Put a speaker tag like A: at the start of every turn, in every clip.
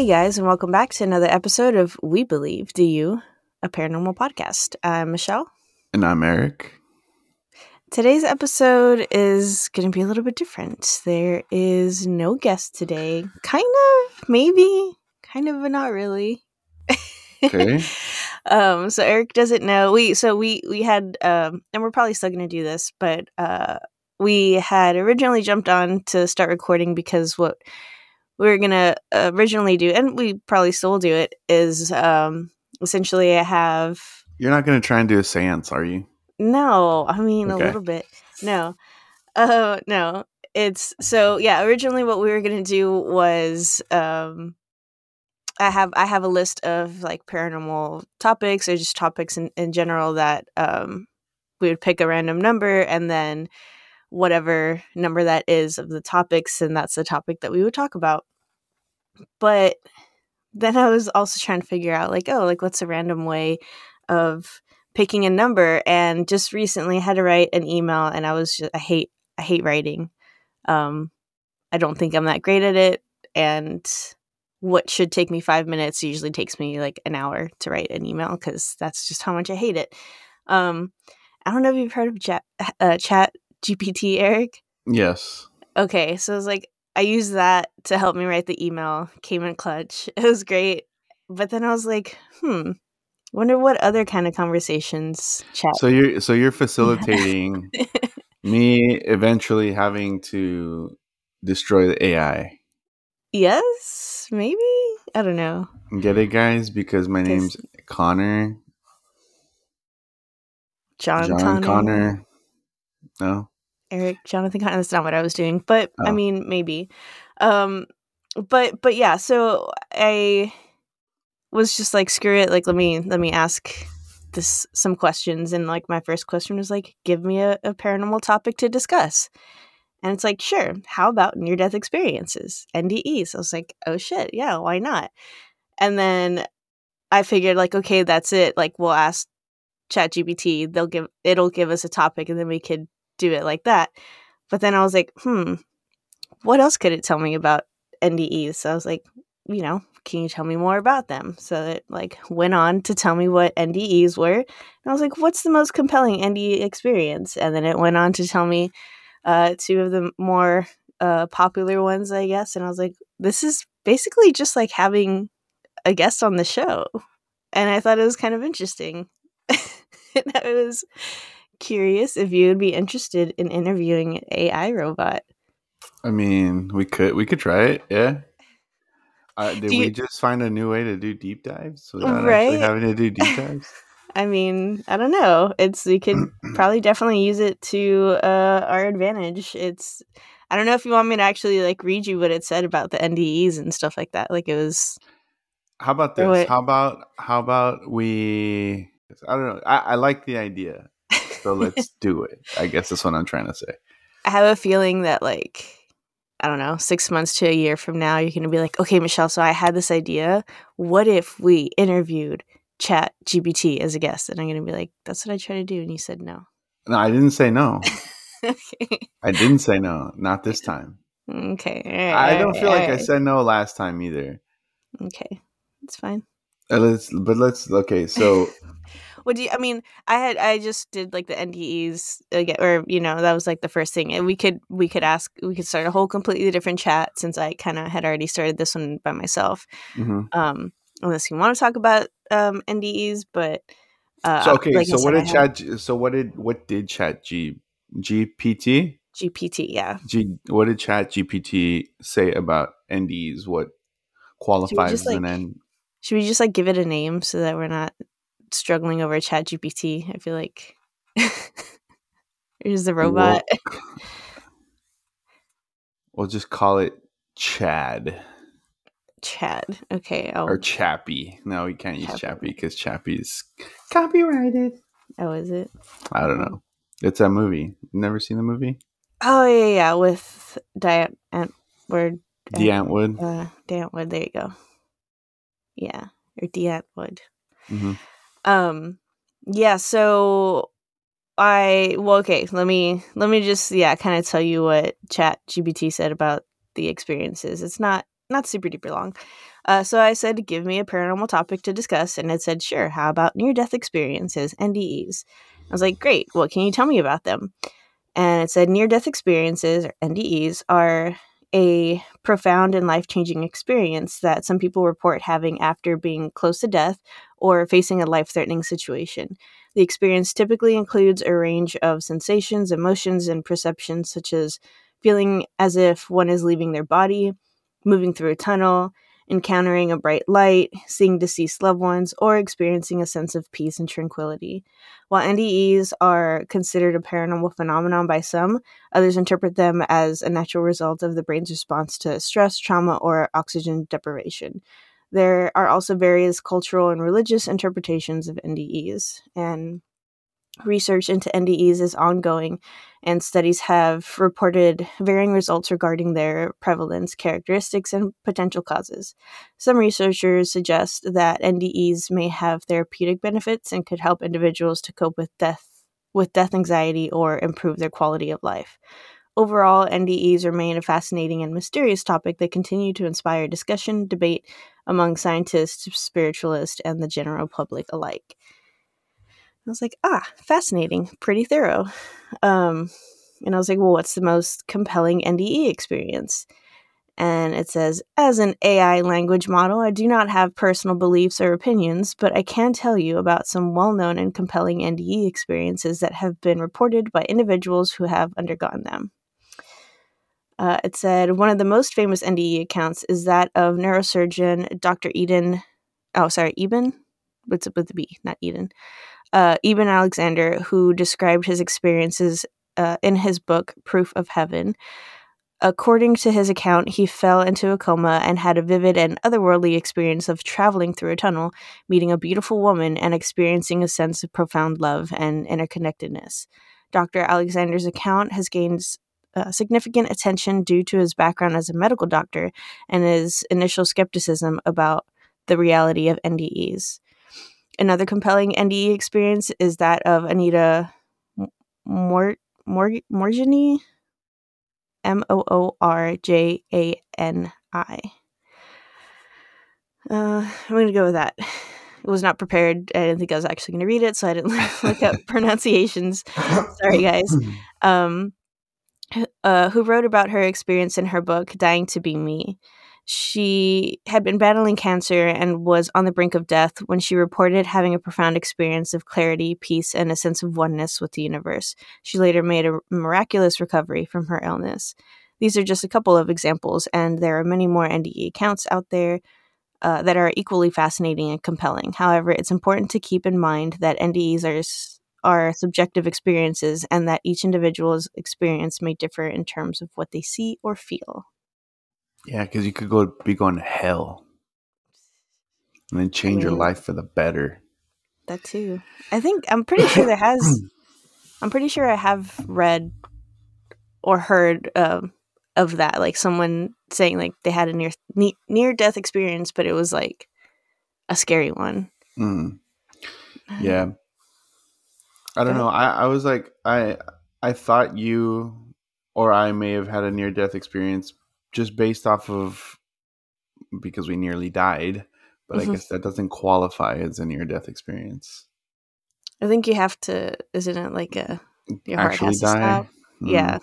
A: Hey guys, and welcome back to another episode of We Believe, Do You, a paranormal podcast. I'm Michelle.
B: And I'm Eric.
A: Today's episode is going to be a little bit different. There is no guest today. Kind of, maybe, kind of, but not really.
B: Okay.
A: um, so Eric doesn't know. We so we we had um, and we're probably still going to do this, but uh, we had originally jumped on to start recording because what we were gonna originally do, and we probably still do it, is um, essentially I have.
B: You're not gonna try and do a séance, are you?
A: No, I mean
B: Okay.
A: a little bit. No, uh, no. It's so yeah. Originally, what we were gonna do was um, I have I have a list of like paranormal topics or just topics in, in general that um, we would pick a random number and then whatever number that is of the topics and that's the topic that we would talk about. But then I was also trying to figure out like oh like what's a random way of picking a number and just recently I had to write an email and I was just I hate I hate writing. Um I don't think I'm that great at it and what should take me 5 minutes usually takes me like an hour to write an email cuz that's just how much I hate it. Um I don't know if you've heard of chat, uh, chat GPT Eric.
B: Yes.
A: Okay, so it was like I used that to help me write the email. Came in clutch. It was great. But then I was like, hmm, wonder what other kind of conversations chat.
B: So you're so you're facilitating me eventually having to destroy the AI.
A: yes, maybe. I don't know.
B: Get it, guys? Because my name's Connor.
A: John,
B: John
A: Connor,
B: Connor. No.
A: Eric, Jonathan Connor. That's not what I was doing, but I
B: Oh.
A: mean, maybe. Um, but but yeah. So I was just like, screw it. Like, let me let me ask this some questions, and like my first question was like, give me a, a paranormal topic to discuss. And it's like, sure. How about near death experiences, NDEs? I was like, oh shit, yeah, why not? And then I figured like, okay, that's it. Like, we'll ask ChatGPT. They'll give it'll give us a topic, and then we could do it like that. But then I was like, hmm, what else could it tell me about NDEs? So I was like, you know, can you tell me more about them? So it like went on to tell me what NDEs were. And I was like, what's the most compelling NDE experience? And then it went on to tell me uh, two of the more uh, popular ones, I guess. And I was like, this is basically just like having a guest on the show. And I thought it was kind of interesting. and I was curious if you would be interested in interviewing an AI robot.
B: I mean, we could we could try it. Yeah. Uh, did
A: Do
B: we just find a new way to do deep dives without actually having to do deep dives?
A: I mean, I don't know. It's we could probably definitely use it to uh, our advantage. It's I don't know if you want me to actually like read you what it said about the NDEs and stuff like that. Like it was
B: How about this?
A: what-
B: How about how about we? I don't know. I, I like the idea, so let's do it. I guess that's what I'm trying to say.
A: I have a feeling that like I don't know, six months to a year from now, you're gonna be like, okay, Michelle. So I had this idea. What if we interviewed Chat GPT as a guest? And I'm gonna be like, that's what I try to do, and you said no.
B: No, I didn't say no.
A: okay,
B: I didn't say no. Not this time.
A: okay. right,
B: I don't
A: right,
B: feel like
A: all
B: I said no last time either.
A: Okay, it's fine.
B: Uh, let's, but let's. Okay, so
A: What do you? I mean, I had I just did like the NDEs again, or you know, that was like the first thing, and we could we could ask we could start a whole completely different chat since I kind of had already started this one by myself.
B: mhm.
A: Um, unless you want to talk about um NDEs, but uh,
B: so okay.
A: like
B: so what did
A: had
B: Chat? So what did what did Chat G GPT?
A: GPT? Yeah,
B: G, what did Chat GPT say about NDs? What qualifies as an
A: like,
B: N?
A: should we just like give it a name so that we're not struggling over Chat GPT? I feel like. Here's the robot.
B: We'll just call it Chad
A: Chad. Okay. Oh,
B: or Chappie. No, we can't use
A: Chappie.
B: Chappie because Chappie's copyrighted.
A: oh, is it?
B: I don't know. It's a movie. Never seen the movie?
A: Oh yeah, yeah, with Diane
B: The Antwood.
A: uh Die Antwoord. There you go. Yeah, or Die Antwoord.
B: hmm
A: Um, yeah. So I well, okay. Let me let me just yeah, kind of tell you what Chat GPT said about the experiences. It's not not super duper long. Uh, so I said, give me a paranormal topic to discuss. And it said, sure, how about near death experiences, NDEs? I was like, great, what can you tell me about them? And it said, near death experiences, or NDEs, are a profound and life changing experience that some people report having after being close to death or facing a life threatening situation. The experience typically includes a range of sensations, emotions, and perceptions, such as feeling as if one is leaving their body, moving through a tunnel, encountering a bright light, seeing deceased loved ones, or experiencing a sense of peace and tranquility. While NDEs are considered a paranormal phenomenon by some, others interpret them as a natural result of the brain's response to stress, trauma, or oxygen deprivation. There are also various cultural and religious interpretations of NDEs, and research into NDEs is ongoing, and studies have reported varying results regarding their prevalence, characteristics, and potential causes. Some researchers suggest that NDEs may have therapeutic benefits and could help individuals to cope with death with death anxiety or improve their quality of life. Overall, NDEs remain a fascinating and mysterious topic that continue to inspire discussion, debate among scientists, spiritualists, and the general public alike. I was like, ah, fascinating, pretty thorough. Um, and I was like, well, what's the most compelling NDE experience? And it says, as an AI language model, I do not have personal beliefs or opinions, but I can tell you about some well known and compelling NDE experiences that have been reported by individuals who have undergone them. Uh, it said, one of the most famous NDE accounts is that of neurosurgeon Dr. Eden, oh, sorry, Eben? What's it with the B, not Eden uh, Eben Alexander, who described his experiences uh, in his book, Proof of Heaven. According to his account, he fell into a coma and had a vivid and otherworldly experience of traveling through a tunnel, meeting a beautiful woman, and experiencing a sense of profound love and interconnectedness. Dr. Alexander's account has gained uh, significant attention due to his background as a medical doctor and his initial skepticism about the reality of NDEs. Another compelling NDE experience is that of Anita Mor- Mor- Moorjani, M O O R J A N I. Uh, I'm going to go with that. I was not prepared. I didn't think I was actually going to read it, so I didn't look up pronunciations. Sorry, guys. Um, uh, who wrote about her experience in her book, Dying to Be Me she had been battling cancer and was on the brink of death when she reported having a profound experience of clarity, peace, and a sense of oneness with the universe. She later made a miraculous recovery from her illness. These are just a couple of examples, and there are many more NDE accounts out there uh, that are equally fascinating and compelling. However, it's important to keep in mind that NDEs are are subjective experiences and that each individual's experience may differ in terms of what they see or feel.
B: Yeah, because you could go be going to hell and then change your life for the better.
A: That too. I think I'm pretty sure there has. I'm pretty sure I have read or heard um, of that, like someone saying like they had a near near death experience, but it was like a scary one.
B: Mm. Yeah, I don't know. I I was like I I thought you or I may have had a near death experience just based off of because we nearly died, but mm-hmm. I guess that doesn't qualify as a near death experience.
A: I think you have to, isn't it like a your heart Actually has to die? stop? Mm. Yeah.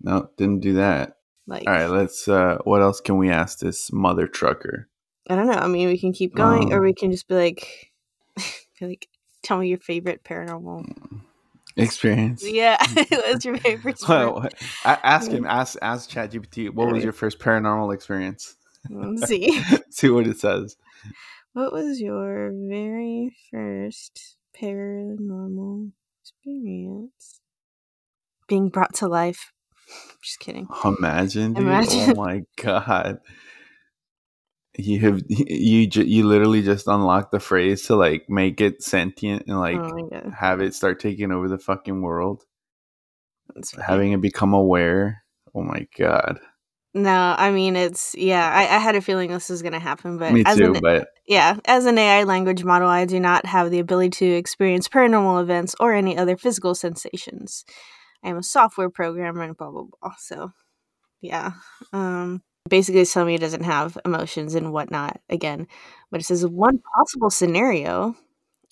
B: No, didn't do that. Like, all right, let's. uh What else can we ask this mother trucker?
A: I don't know. I mean, we can keep going, um, or we can just be like, feel like, tell me your favorite paranormal mm
B: experience.
A: Yeah, what's your favorite?
B: Well, ask him. Ask ask ChatGPT. What was your first paranormal experience?
A: Let's see.
B: see what it says.
A: What was your very first paranormal experience? Being brought to life. Just kidding.
B: Imagine, dude. Imagine. Oh my god you have you you literally just unlocked the phrase to like make it sentient and like oh have it start taking over the fucking world. Having it become aware. Oh my god.
A: No i mean it's yeah i, I had a feeling this was gonna happen but
B: me too
A: an,
B: but
A: yeah as an ai language model i do not have the ability to experience paranormal events or any other physical sensations. I am a software programmer and blah blah blah so yeah um basically telling me it doesn't have emotions and whatnot again. But it says one possible scenario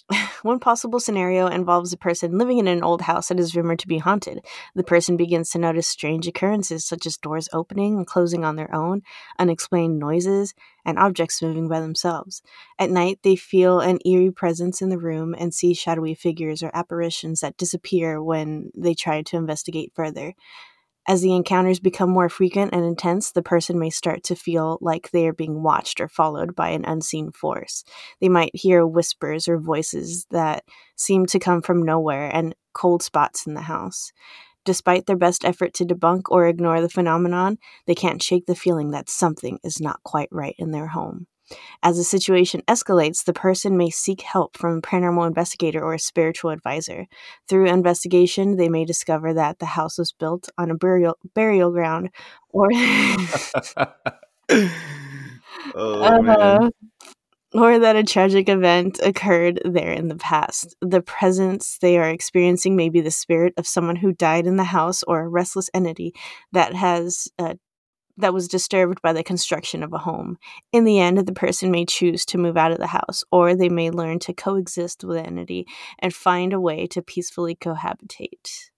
A: one possible scenario involves a person living in an old house that is rumored to be haunted. The person begins to notice strange occurrences such as doors opening and closing on their own, unexplained noises, and objects moving by themselves. At night, they feel an eerie presence in the room and see shadowy figures or apparitions that disappear when they try to investigate further. As the encounters become more frequent and intense, the person may start to feel like they are being watched or followed by an unseen force. They might hear whispers or voices that seem to come from nowhere and cold spots in the house. Despite their best effort to debunk or ignore the phenomenon, they can't shake the feeling that something is not quite right in their home. As the situation escalates, the person may seek help from a paranormal investigator or a spiritual advisor. Through investigation, they may discover that the house was built on a burial burial ground or
B: oh
A: uh, or that a tragic event occurred there in the past. The presence they are experiencing may be the spirit of someone who died in the house or a restless entity that has uh, that was disturbed by the construction of a home. In the end, the person may choose to move out of the house, or they may learn to coexist with the entity and find a way to peacefully cohabitate.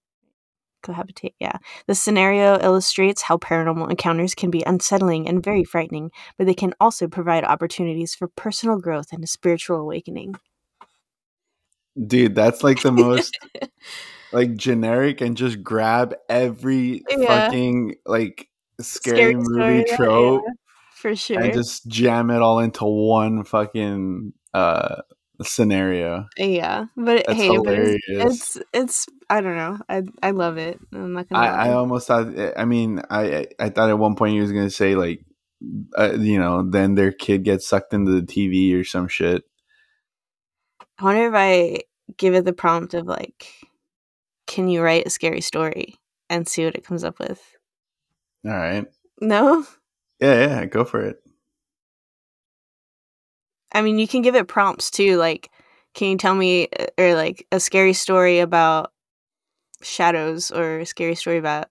A: Cohabitate, yeah. The scenario illustrates how paranormal encounters can be unsettling and very frightening, but they can also provide opportunities for personal growth and a spiritual awakening.
B: Dude, that's like the most like generic and just grab every
A: Yeah.
B: fucking like scary, movie
A: story,
B: trope
A: yeah, for sure.
B: and just jam it all into one fucking uh scenario.
A: yeah, but
B: That's
A: hey, but it's,
B: hilarious.
A: it's it's I don't know. I I love it. I'm not gonna.
B: I, I almost thought. I mean, I I- I thought at one point he was gonna say like, uh, you know, then their kid gets sucked into the TV or some shit.
A: I wonder if I give it the prompt of like, can you write a scary story and see what it comes up with?
B: All right,
A: No,
B: yeah, yeah, go for it.
A: I mean you can give it prompts too. Like, can you tell me uh, or like a scary story about shadows or a scary story about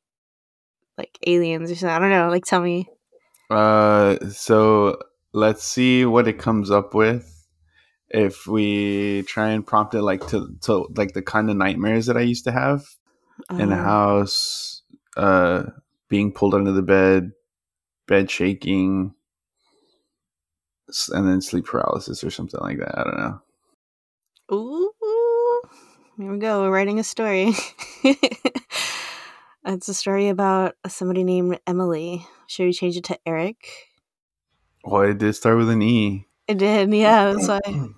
A: like aliens or something? I don't know. Like, tell me.
B: Uh, so let's see what it comes up with. If we try and prompt it like to to like the kind of nightmares that I used to have in a house, uh, being pulled under the bed, bed shaking, and then sleep paralysis or something like that. I don't know.
A: Ooh, here we go. We're writing a story. it's a story about somebody named Emily. Should we change it to Eric?
B: Well, it did start with an E.
A: It did, yeah. That's why.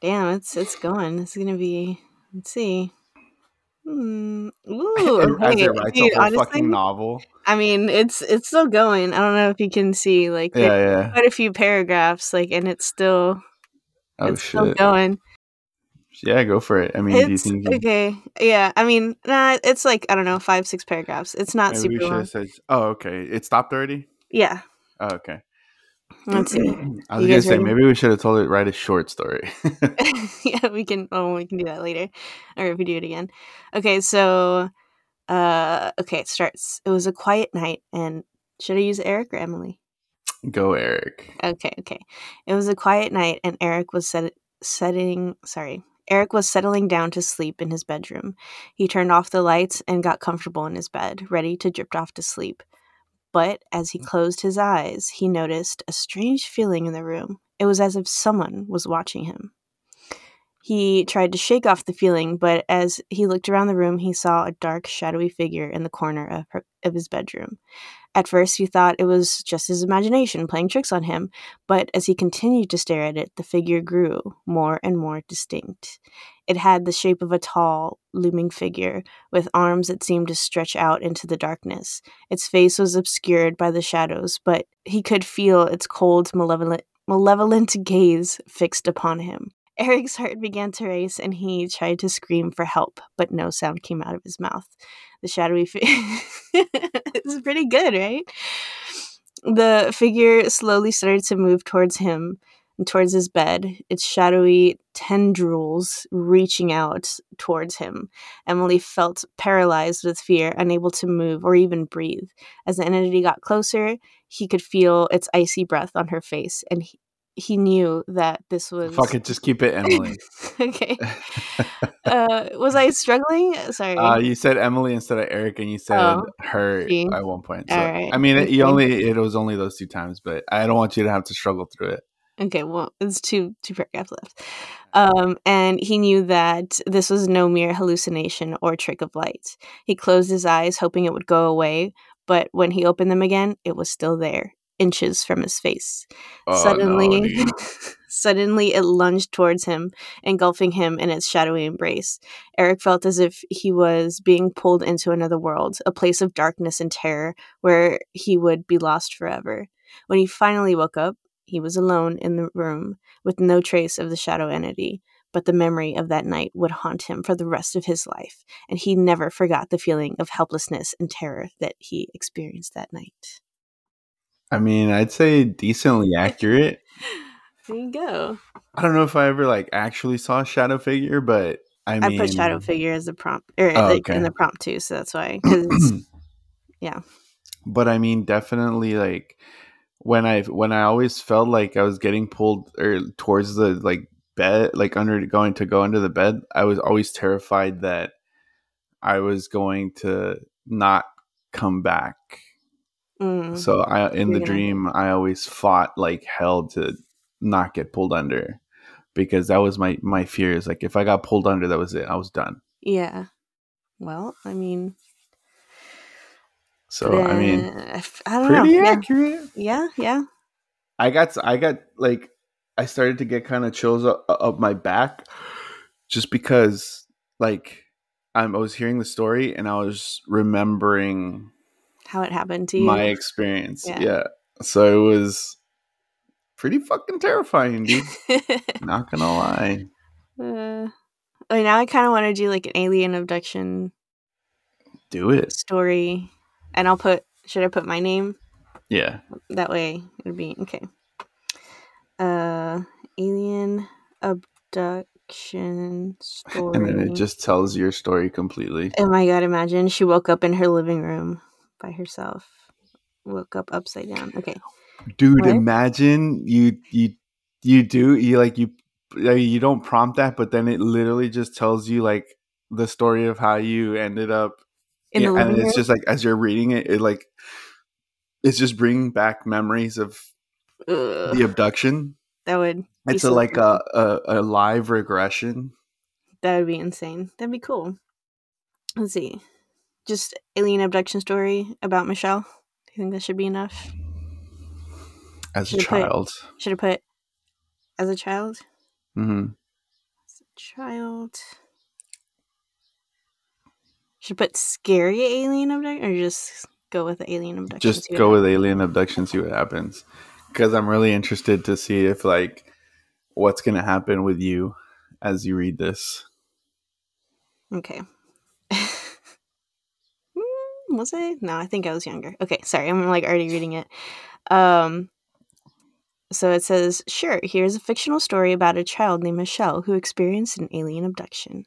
A: Damn, it's it's going. It's gonna be. Let's see. Hmm. Ooh,
B: As it writes
A: dude,
B: a whole
A: honestly,
B: fucking novel.
A: I mean, it's it's still going. I don't know if you can see like
B: Yeah, yeah.
A: quite a few paragraphs, like, and it's still
B: Oh
A: it's still going.
B: Yeah, go for it. I mean, do you think you,
A: okay. Yeah, I mean, nah, it's like I don't know, five six paragraphs. It's not
B: maybe
A: super long.
B: said? Oh, okay. It stopped already.
A: Yeah.
B: Oh, okay.
A: Let's see.
B: I was
A: You
B: gonna say
A: ready?
B: maybe we should have told it write a short story.
A: yeah, we can. Oh, we can do that later, or if we do it again. Okay, so, uh, okay, it starts. It was a quiet night, and should I use Eric or Emily?
B: Go, Eric.
A: Okay, okay. It was a quiet night, and Eric was set, setting. Sorry, Eric was settling down to sleep in his bedroom. He turned off the lights and got comfortable in his bed, ready to drift off to sleep. But as he mm. closed his eyes, he noticed a strange feeling in the room. It was as if someone was watching him. He tried to shake off the feeling, but as he looked around the room, he saw a dark, shadowy figure in the corner of, her, of his bedroom. At first, he thought it was just his imagination playing tricks on him, but as he continued to stare at it, the figure grew more and more distinct. It had the shape of a tall, looming figure, with arms that seemed to stretch out into the darkness. Its face was obscured by the shadows, but he could feel its cold, malevolent, malevolent gaze fixed upon him. Eric's heart began to race, and he tried to scream for help, but no sound came out of his mouth. The shadowy figure. it's pretty good, right? The figure slowly started to move towards him. And towards his bed, its shadowy tendrils reaching out towards him. Emily felt paralyzed with fear, unable to move or even breathe. As the entity got closer, he could feel its icy breath on her face, and he, he knew that this was.
B: Fuck it, just keep it Emily.
A: okay. uh, was I struggling? Sorry.
B: Uh, you said Emily instead of Eric, and you said
A: Oh,
B: her
A: she.
B: at one point. So,
A: All right,
B: I mean, it, you only it was only those two times, but I don't want you to have to struggle through it.
A: Okay, well, it's two two paragraphs left. Um, and he knew that this was no mere hallucination or trick of light. He closed his eyes, hoping it would go away, but when he opened them again, it was still there, inches from his face.
B: Oh,
A: suddenly,
B: no,
A: suddenly, it lunged towards him, engulfing him in its shadowy embrace. Eric felt as if he was being pulled into another world, a place of darkness and terror, where he would be lost forever. When he finally woke up, he was alone in the room with no trace of the shadow entity, but the memory of that night would haunt him for the rest of his life, and he never forgot the feeling of helplessness and terror that he experienced that night.
B: I mean, I'd say decently accurate.
A: There you go.
B: I don't know if I ever like actually saw a shadow figure, but I
A: I,
B: mean,
A: put shadow figure as the prompt, er, or
B: Oh,
A: like,
B: okay.
A: in the prompt too, so that's why. Yeah,
B: but I mean, definitely like when I when I always felt like I was getting pulled or towards the like bed, like under going to go under the bed, I was always terrified that I was going to not come back.
A: Mm,
B: So I in
A: You're
B: the
A: gonna-
B: dream, I always fought like hell to not get pulled under because that was my my fear. Is like if I got pulled under, that was it. I was done.
A: yeah. Well, I mean,
B: So I mean,
A: I don't know.
B: pretty
A: Yeah.
B: accurate.
A: yeah, yeah.
B: I got I got like I started to get kind of chills up, up my back just because like I'm, I was hearing the story and I was remembering
A: How it happened to you?
B: my experience.
A: Yeah.
B: Yeah. So it was pretty fucking terrifying, dude. Not gonna lie.
A: uh, now I kind of want to do like an alien abduction
B: Do it.
A: story, and I'll put. Should I put my name?
B: Yeah.
A: That way it'd be okay. Uh, alien abduction story.
B: And then it just tells your story completely.
A: Oh my god! Imagine she woke up in her living room by herself. Woke up upside down. Okay.
B: Dude,
A: What?
B: imagine you you you do you like you you don't prompt that, but then it literally just tells you like the story of how you ended up
A: In
B: Yeah,
A: the
B: and
A: living
B: it's
A: room.
B: just like as you're reading it, it like it's just bringing back memories of
A: Ugh,
B: the abduction.
A: that would. be
B: It's a, like a, a a live regression.
A: That would be insane. That'd be cool. Let's see. Just alien abduction story about Michelle. Do you think that should be enough?
B: as a
A: Should put-
B: child.
A: Should I put as a child?
B: Mm-hmm.
A: As a child. Should put scary alien abduction or just go with alien abduction?
B: Just go with alien abduction, see what happens. Because I'm really interested to see if like what's gonna happen with you as you read this.
A: Okay. Hmm, was I? No, I think I was younger. Okay, sorry. I'm like already reading it. Um so it says, "Sure, here's a fictional story about a child named Michelle who experienced an alien abduction."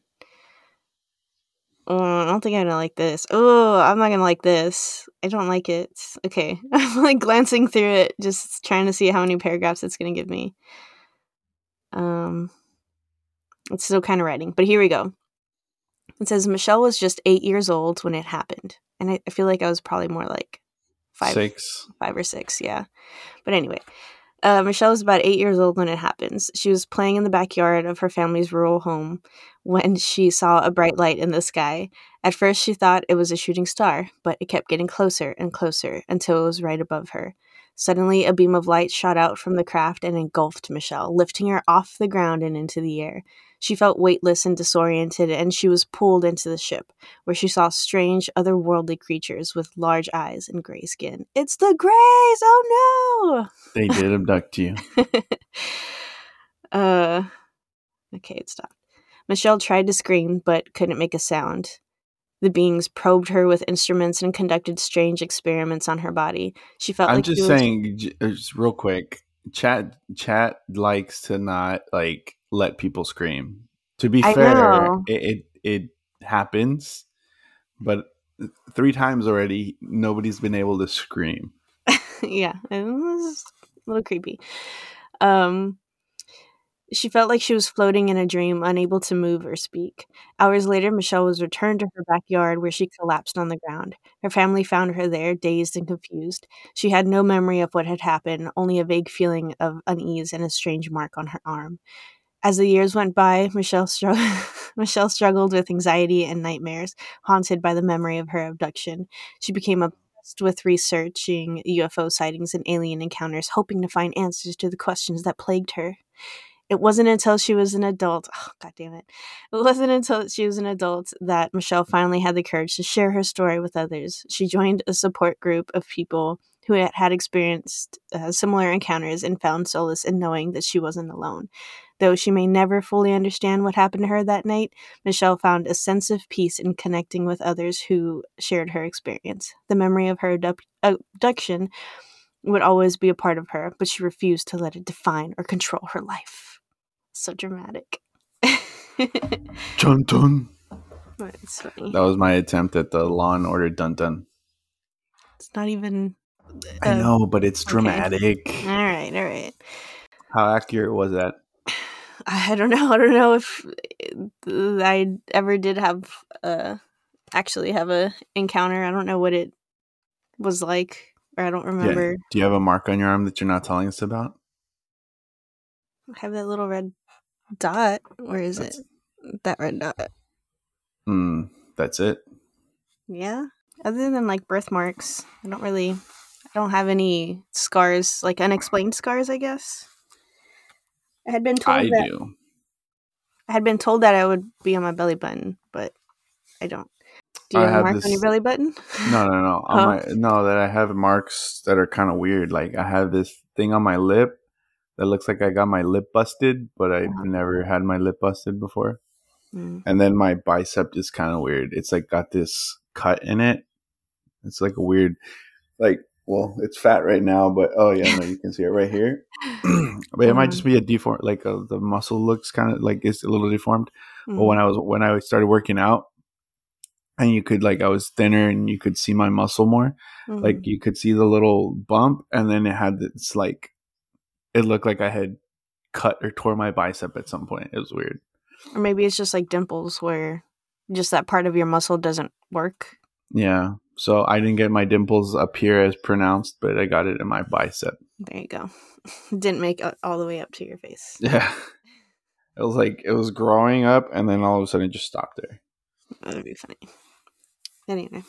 A: Oh, I don't think I'm gonna like this. Oh, I'm not gonna like this. I don't like it. Okay, I'm like glancing through it, just trying to see how many paragraphs it's gonna give me. Um, it's still kind of writing, but here we go. It says Michelle was just eight years old when it happened, and I, I feel like I was probably more like five,
B: Six.
A: five or six, yeah. But anyway, uh, Michelle was about eight years old when it happens. She was playing in the backyard of her family's rural home when she saw a bright light in the sky. At first, she thought it was a shooting star, but it kept getting closer and closer until it was right above her. Suddenly, a beam of light shot out from the craft and engulfed Michelle, lifting her off the ground and into the air. She felt weightless and disoriented, and she was pulled into the ship, where she saw strange, otherworldly creatures with large eyes and gray skin. It's the Greys! Oh no!
B: They did abduct you.
A: uh, okay, it stopped. Michelle tried to scream, but couldn't make a sound. The beings probed her with instruments and conducted strange experiments on her body. She felt
B: I'm
A: like
B: just
A: was-
B: saying, uh, just real quick, chat chat likes to not like let people scream. To be
A: I
B: fair, it, it it happens, but three times already, nobody's been able to scream.
A: yeah, it was a little creepy. Um, she felt like she was floating in a dream, unable to move or speak. Hours later, Michelle was returned to her backyard where she collapsed on the ground. Her family found her there, dazed and confused. She had no memory of what had happened, only a vague feeling of unease and a strange mark on her arm. As the years went by, Michelle, Michelle struggled with anxiety and nightmares, haunted by the memory of her abduction. She became obsessed with researching UFO sightings and alien encounters, hoping to find answers to the questions that plagued her. It wasn't until she was an adult, oh, god damn it. It wasn't until she was an adult that Michelle finally had the courage to share her story with others. She joined a support group of people who had, had experienced uh, similar encounters and found solace in knowing that she wasn't alone. Though she may never fully understand what happened to her that night, Michelle found a sense of peace in connecting with others who shared her experience. The memory of her abduct- abduction would always be a part of her, but she refused to let it define or control her life. So dramatic.
B: Chun chun.
A: It's funny.
B: That was my attempt at the Law and Order dun dun.
A: It's not even.
B: I
A: uh,
B: know, but it's
A: okay.
B: dramatic.
A: All right, all right.
B: How accurate was that?
A: I don't know. I don't know if I ever did have uh actually have a encounter. I don't know what it was like, or I don't
B: Yeah.
A: remember.
B: Do you have a mark on your arm that you're not telling us about?
A: I have that little red dot. Where is
B: That's-
A: it? That red dot.
B: Mm, that's it.
A: Yeah. Other than like birthmarks, I don't really. I don't have any scars, like unexplained scars. I guess. I had been told
B: I
A: that
B: do.
A: I had been told that I would be on my belly button, but I don't. Do you
B: I
A: have a
B: have
A: mark on your belly button?
B: No, no, no.
A: Huh?
B: my, no, that I have marks that are kind of weird. Like I have this thing on my lip that looks like I got my lip busted, but I've
A: Uh-huh.
B: never had my lip busted before.
A: Mm.
B: And then my bicep is kind of weird. It's like got this cut in it. It's like a weird, like, well, it's fat right now, but oh yeah, no, you can see it right here. but it might just be a deform, like uh the muscle looks kind of like it's a little deformed. But
A: Mm.
B: when I was when I started working out, and you could like I was thinner and you could see my muscle more.
A: Mm.
B: Like you could see the little bump, and then it had this like it looked like I had cut or tore my bicep at some point. It was weird.
A: or maybe it's just like dimples where just that part of your muscle doesn't work.
B: Yeah. So I didn't get my dimples up here as pronounced, but I got it in my bicep.
A: There you go. Didn't make it all the way up to your face.
B: Yeah. It was like it was growing up, and then all of a sudden it just stopped there.
A: That would be funny. Anyway.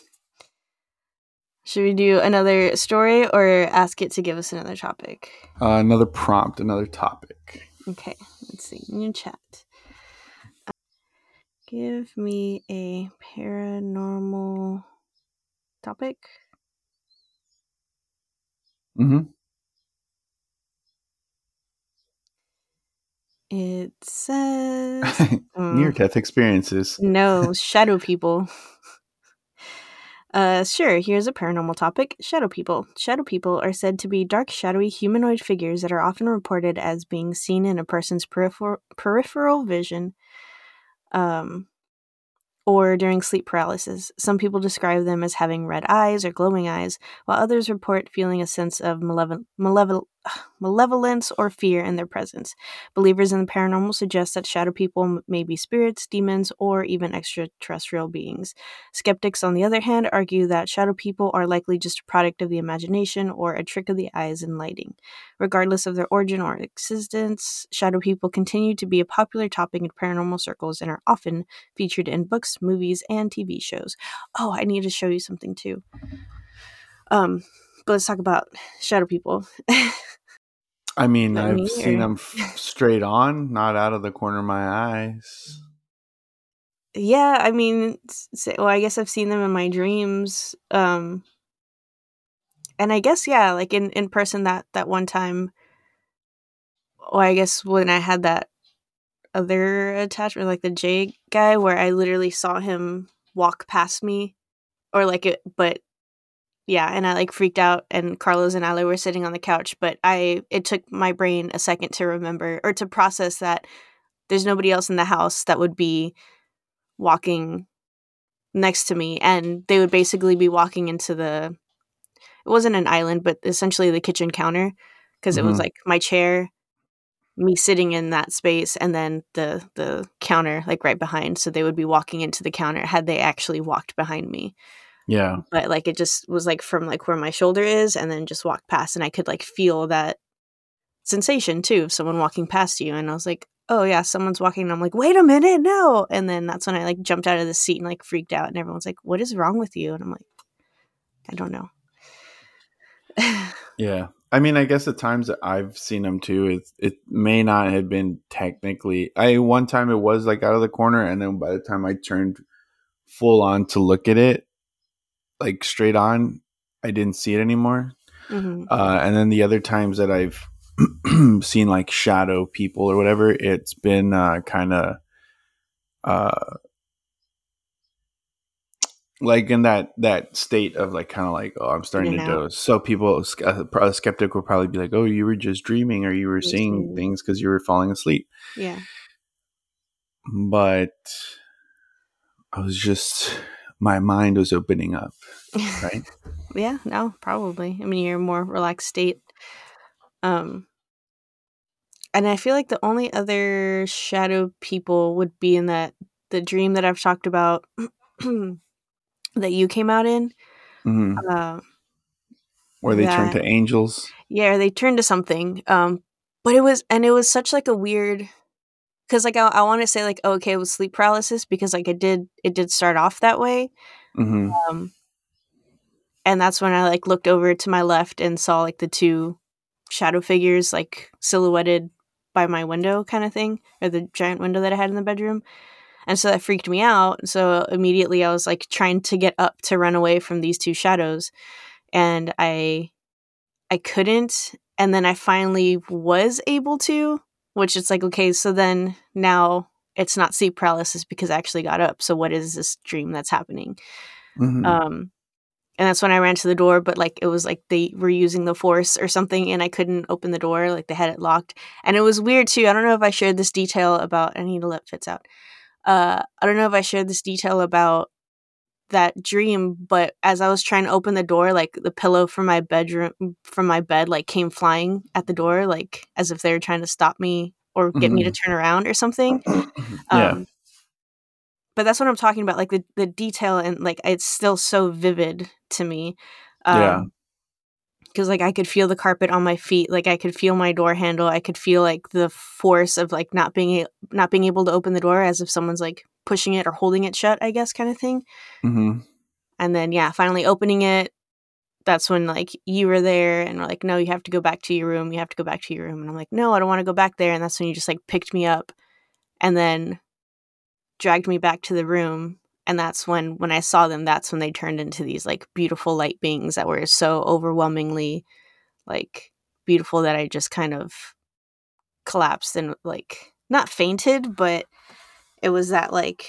A: Should we do another story or ask it to give us another topic?
B: Uh, another prompt, another topic.
A: Okay, let's see. New chat. Give me a paranormal topic.
B: Mm hmm.
A: It says
B: Near death experiences.
A: no shadow people. Uh, sure. Here's a paranormal topic: shadow people. Shadow people are said to be dark, shadowy humanoid figures that are often reported as being seen in a person's peripheral peripheral vision, um, or during sleep paralysis. Some people describe them as having red eyes or glowing eyes, while others report feeling a sense of malevolent, malevolent, malevolence or fear in their presence. Believers in the paranormal suggest that shadow people may be spirits, demons, or even extraterrestrial beings. Skeptics, on the other hand, argue that shadow people are likely just a product of the imagination or a trick of the eyes and lighting. Regardless of their origin or existence, shadow people continue to be a popular topic in paranormal circles and are often featured in books, movies, and TV shows. Oh, I need to show you something too. Um, but let's talk about shadow people.
B: I mean,
A: Not
B: I've
A: me,
B: seen
A: or-
B: them f- straight on, not out of the corner of my eyes.
A: yeah, I mean, well, I guess I've seen them in my dreams. Um, and I guess yeah, like in in person that that one time. Well, I guess when I had that other attachment, like the J guy, where I literally saw him walk past me, or like it, but yeah, and I like freaked out and Carlos and Ali were sitting on the couch, but I it took my brain a second to remember or to process that there's nobody else in the house that would be walking next to me and they would basically be walking into the it wasn't an island but essentially the kitchen counter because mm-hmm. it was mm-hmm. like my chair me sitting in that space and then the the counter like right behind so they would be walking into the counter had they actually walked behind me
B: yeah.
A: but like it just was like from like where my shoulder is and then just walked past and i could like feel that sensation too of someone walking past you and i was like oh yeah someone's walking and i'm like wait a minute no! and then that's when i like jumped out of the seat and like freaked out and everyone's like what is wrong with you? and i'm like i don't know.
B: Yeah. I mean, I guess the times that I've seen them too, it it may not have been technically. I one time it was like out of the corner, and then by the time I turned full on to look at it, like straight on, I didn't see it anymore. Mm-hmm. Uh, and then the other times that I've seen like shadow people or whatever, it's been uh, kind of uh, like in that that state of like kind of like oh i'm starting you know. to doze so people a skeptic will probably be like oh you were just dreaming or you were seeing things because you were falling asleep
A: yeah
B: but i was just my mind was opening up right
A: yeah no probably i mean you're a more relaxed state um and i feel like the only other shadow people would be in that the dream that i've talked about that you came out in.
B: Mm-hmm. Uh, Where they that, turned to angels.
A: Yeah, they turned to something. Um, but it was, and it was such like a weird, because like I, I want to say like oh, okay, it was sleep paralysis because like it did it did start off that way.
B: Mm-hmm. Um,
A: and that's when I like looked over to my left and saw like the two shadow figures like silhouetted by my window kind of thing or the giant window that I had in the bedroom. And so that freaked me out. So immediately I was like trying to get up to run away from these two shadows. And I I couldn't. And then I finally was able to, which it's like, okay, so then now it's not sleep paralysis because I actually got up. So what is this dream that's happening? Mm-hmm. Um and that's when I ran to the door, but like it was like they were using the force or something and I couldn't open the door, like they had it locked. And it was weird too. I don't know if I shared this detail about I need to let Fitz out uh, I don't know if I shared this detail about that dream, but as I was trying to open the door, like the pillow from my bedroom, from my bed, like came flying at the door, like as if they were trying to stop me or get mm-hmm. me to mm-hmm. turn around or something. yeah. Um, but that's what I'm talking about, like the the detail and like it's still so vivid to me. Um, yeah because like I could feel the carpet on my feet, like I could feel my door handle, I could feel like the force of like not being a- not being able to open the door as if someone's like pushing it or holding it shut, I guess, kind of thing.
B: Mm-hmm.
A: And then yeah, finally opening it. That's when like you were there and we're like, no, you have to go back to your room. You have to go back to your room. And I'm like, no, I don't want to go back there. And that's when you just like picked me up, and then dragged me back to the room and that's when when i saw them that's when they turned into these like beautiful light beings that were so overwhelmingly like beautiful that i just kind of collapsed and like not fainted but it was that like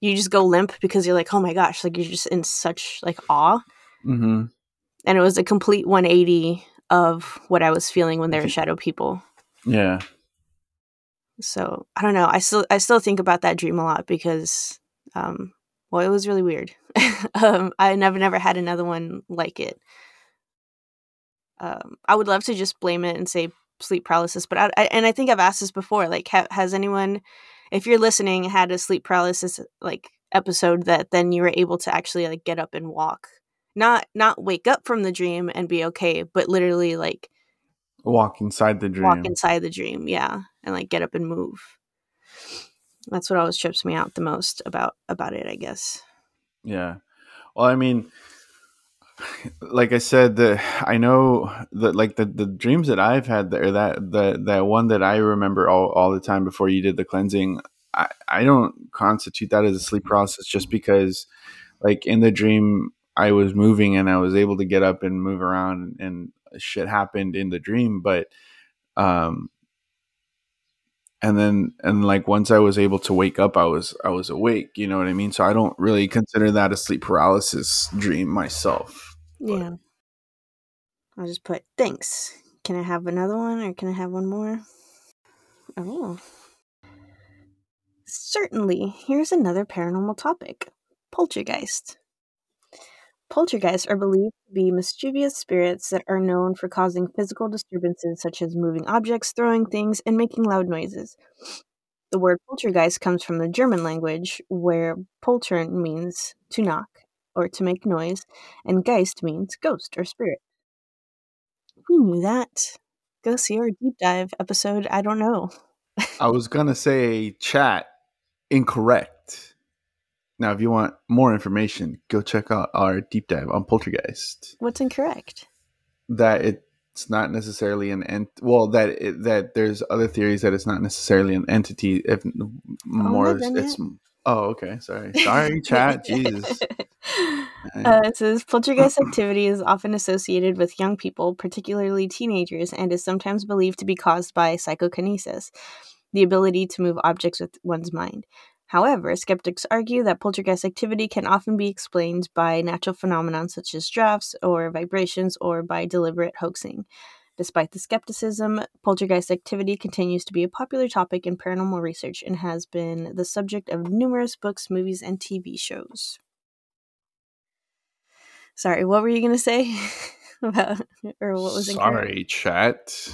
A: you just go limp because you're like oh my gosh like you're just in such like awe.
B: Mm-hmm.
A: and it was a complete 180 of what i was feeling when there were shadow people.
B: Yeah.
A: So i don't know. I still i still think about that dream a lot because um well, it was really weird. um, I never never had another one like it. Um, I would love to just blame it and say sleep paralysis, but I, I and I think I've asked this before. Like, ha- has anyone, if you're listening, had a sleep paralysis like episode that then you were able to actually like get up and walk, not not wake up from the dream and be okay, but literally like
B: walk inside the dream.
A: Walk inside the dream, yeah, and like get up and move that's what always trips me out the most about about it i guess.
B: Yeah. Well i mean like i said the i know that like the the dreams that i've had there that the that one that i remember all, all the time before you did the cleansing i i don't constitute that as a sleep process just because like in the dream i was moving and i was able to get up and move around and shit happened in the dream but um and then and like once i was able to wake up i was i was awake you know what i mean so i don't really consider that a sleep paralysis dream myself but-
A: Yeah. I'll just put thanks. Can I have another one or can I have one more? Oh. Certainly. Here's another paranormal topic poltergeist. Poltergeists are believed to be mischievous spirits that are known for causing physical disturbances such as moving objects, throwing things, and making loud noises. The word poltergeist comes from the German language, where poltern means to knock or to make noise, and geist means ghost or spirit. We knew that. Go see our deep dive episode. I don't know.
B: I was gonna say chat incorrect. Now, if you want more information, go check out our deep dive on poltergeist.
A: What's incorrect?
B: That it's not necessarily an ent. Well, that it, that there's other theories that it's not necessarily an entity. If more,
A: done
B: it's. Oh, okay. Sorry. Sorry, chat. Jesus.
A: Uh, it says poltergeist activity is often associated with young people, particularly teenagers, and is sometimes believed to be caused by psychokinesis, the ability to move objects with one's mind. However, skeptics argue that poltergeist activity can often be explained by natural phenomena such as drafts or vibrations or by deliberate hoaxing. Despite the skepticism, poltergeist activity continues to be a popular topic in paranormal research and has been the subject of numerous books, movies, and TV shows. Sorry, what were you going to say about, or what was?
B: Sorry, chat.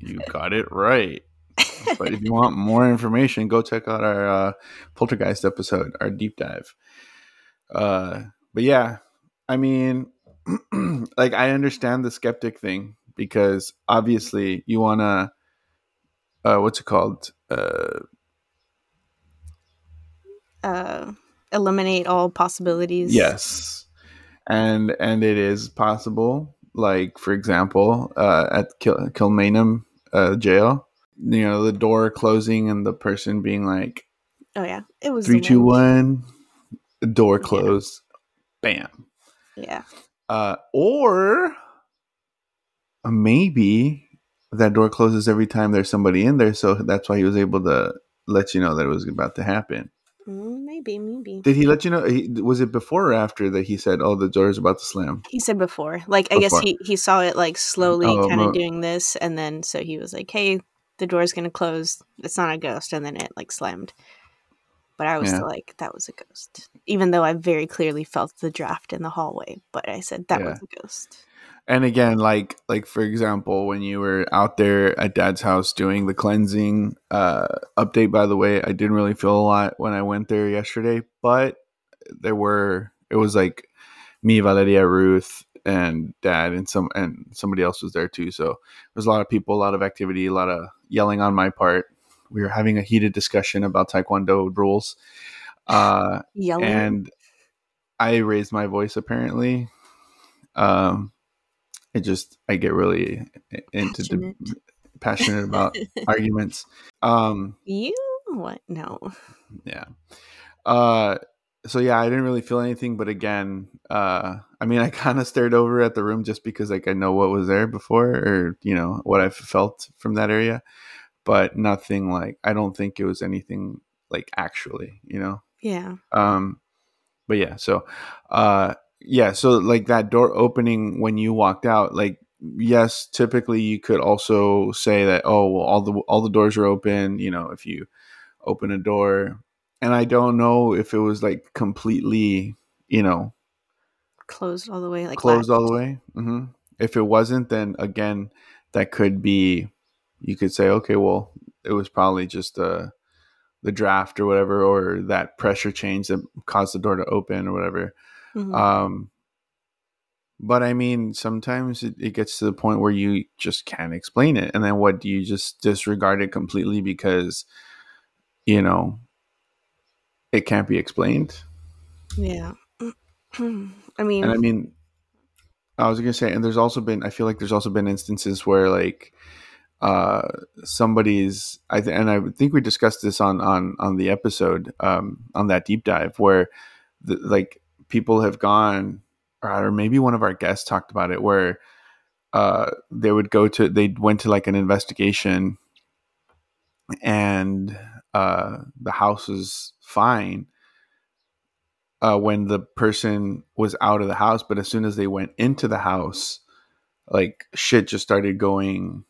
B: You got it right. But if you want more information, go check out our uh, poltergeist episode, our deep dive. Uh, but yeah, I mean, like I understand the skeptic thing because obviously you want to, uh, what's it called? Uh,
A: Uh, eliminate all possibilities.
B: yes, and and it is possible. Like for example, uh, at Kil- Kilmainham uh, jail, you know, the door closing and the person being like,
A: Oh yeah, it was
B: three two one
A: the
B: two,
A: wind.
B: one, the door
A: Yeah.
B: closed, bam.
A: Yeah,
B: Uh, or maybe that door closes every time there's somebody in there, so that's why he was able to let you know that it was about to happen.
A: Mm, maybe, maybe.
B: Did he let you know? He, was it before or after that he said, "Oh, the door is about to slam"?
A: He said before, like I guess he he saw it like slowly,
B: Oh,
A: kind of doing this, and then so he was like, "Hey, the door's gonna close. It's not a ghost," and then it like slammed. But I was
B: Yeah.
A: like, "That was a ghost," even though I very clearly felt the draft in the hallway. But I said that
B: Yeah.
A: was a ghost.
B: And again, like like for example, when you were out there at Dad's house doing the cleansing uh, update, by the way, I didn't really feel a lot when I went there yesterday, but there were it was like me, Valeria, Ruth, and Dad, and some and somebody else was there too. So there was a lot of people, a lot of activity, a lot of yelling on my part. We were having a heated discussion about Taekwondo rules, uh,
A: Yelling.
B: and I raised my voice apparently. Um, it just I get really into the
A: Passionate.
B: passionate about arguments. Um,
A: you what? No.
B: yeah. Uh, so yeah, I didn't really feel anything, but again, uh, I mean, I kind of stared over at the room just because like I know what was there before, or you know what I've felt from that area, but nothing like I don't think it was anything like actually, you know.
A: Yeah.
B: Um, but yeah, so uh, yeah, so like that door opening when you walked out, like yes, typically you could also say that oh well all the all the doors are open, you know, if you open a door, and I don't know if it was like completely, you know,
A: Closed all the way. Like
B: closed all the way. hmm If it wasn't, then again, that could be. You could say, okay, well, it was probably just uh, the draft or whatever, or that pressure change that caused the door to open or whatever.
A: Mhm.
B: Um, but I mean, sometimes it, it gets to the point where you just can't explain it, and then what do you just disregard it completely because you know it can't be explained?
A: yeah. I mean,
B: And I mean, I was gonna say, and there's also been, I feel like there's also been instances where like uh somebody's i th- and i think we discussed this on on on the episode um on that deep dive where the, like people have gone or maybe one of our guests talked about it where uh they would go to they went to like an investigation and uh the house was fine uh, when the person was out of the house, but as soon as they went into the house, like shit just started going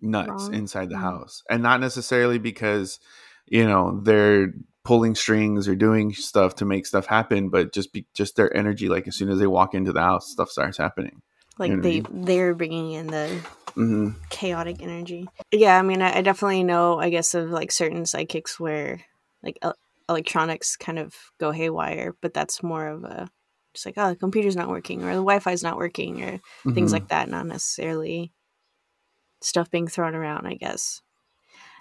B: nuts
A: Wrong.
B: inside the
A: Mm.
B: house, and not necessarily because you know they're pulling strings or doing stuff to make stuff happen, but just be just their energy. Like as soon as they walk into the house, stuff starts happening.
A: Like
B: know what I
A: they
B: mean?
A: they're bringing in the
B: hmm
A: chaotic energy. Yeah, I mean, I, I definitely know, I guess, of like certain psychics where like el- electronics kind of go haywire, but that's more of a just like, oh, the computer's not working or the Wi Fi's not working or things
B: Mhm.
A: like that, not necessarily stuff being thrown around, I guess.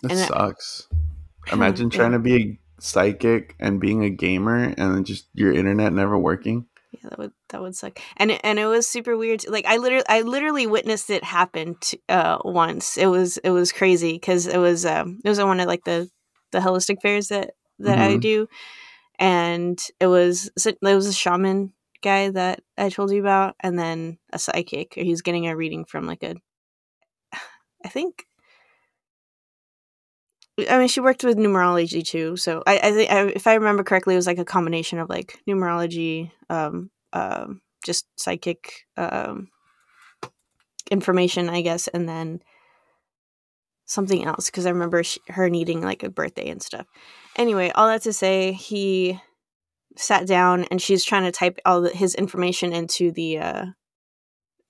B: That
A: and I-
B: sucks. Imagine
A: Yeah.
B: trying to be a psychic and being a gamer and then just your internet never working.
A: Yeah, that would that would suck. And and it was super weird. Like I literally I literally witnessed it happen to, uh once. It was it was crazy because it was um it was on one of like the the holistic fairs that that I
B: Mhm.
A: do, and it was it was a shaman guy that I told you about, and then a psychic. He's getting a reading from like a, I think. I mean, she worked with numerology too, so I, I think I, if I remember correctly, it was like a combination of like numerology, um, um, just psychic, um, information, I guess, and then something else because I remember sh her needing like a birthday and stuff. Anyway, all that to say, he sat down and she's trying to type all the, his information into the uh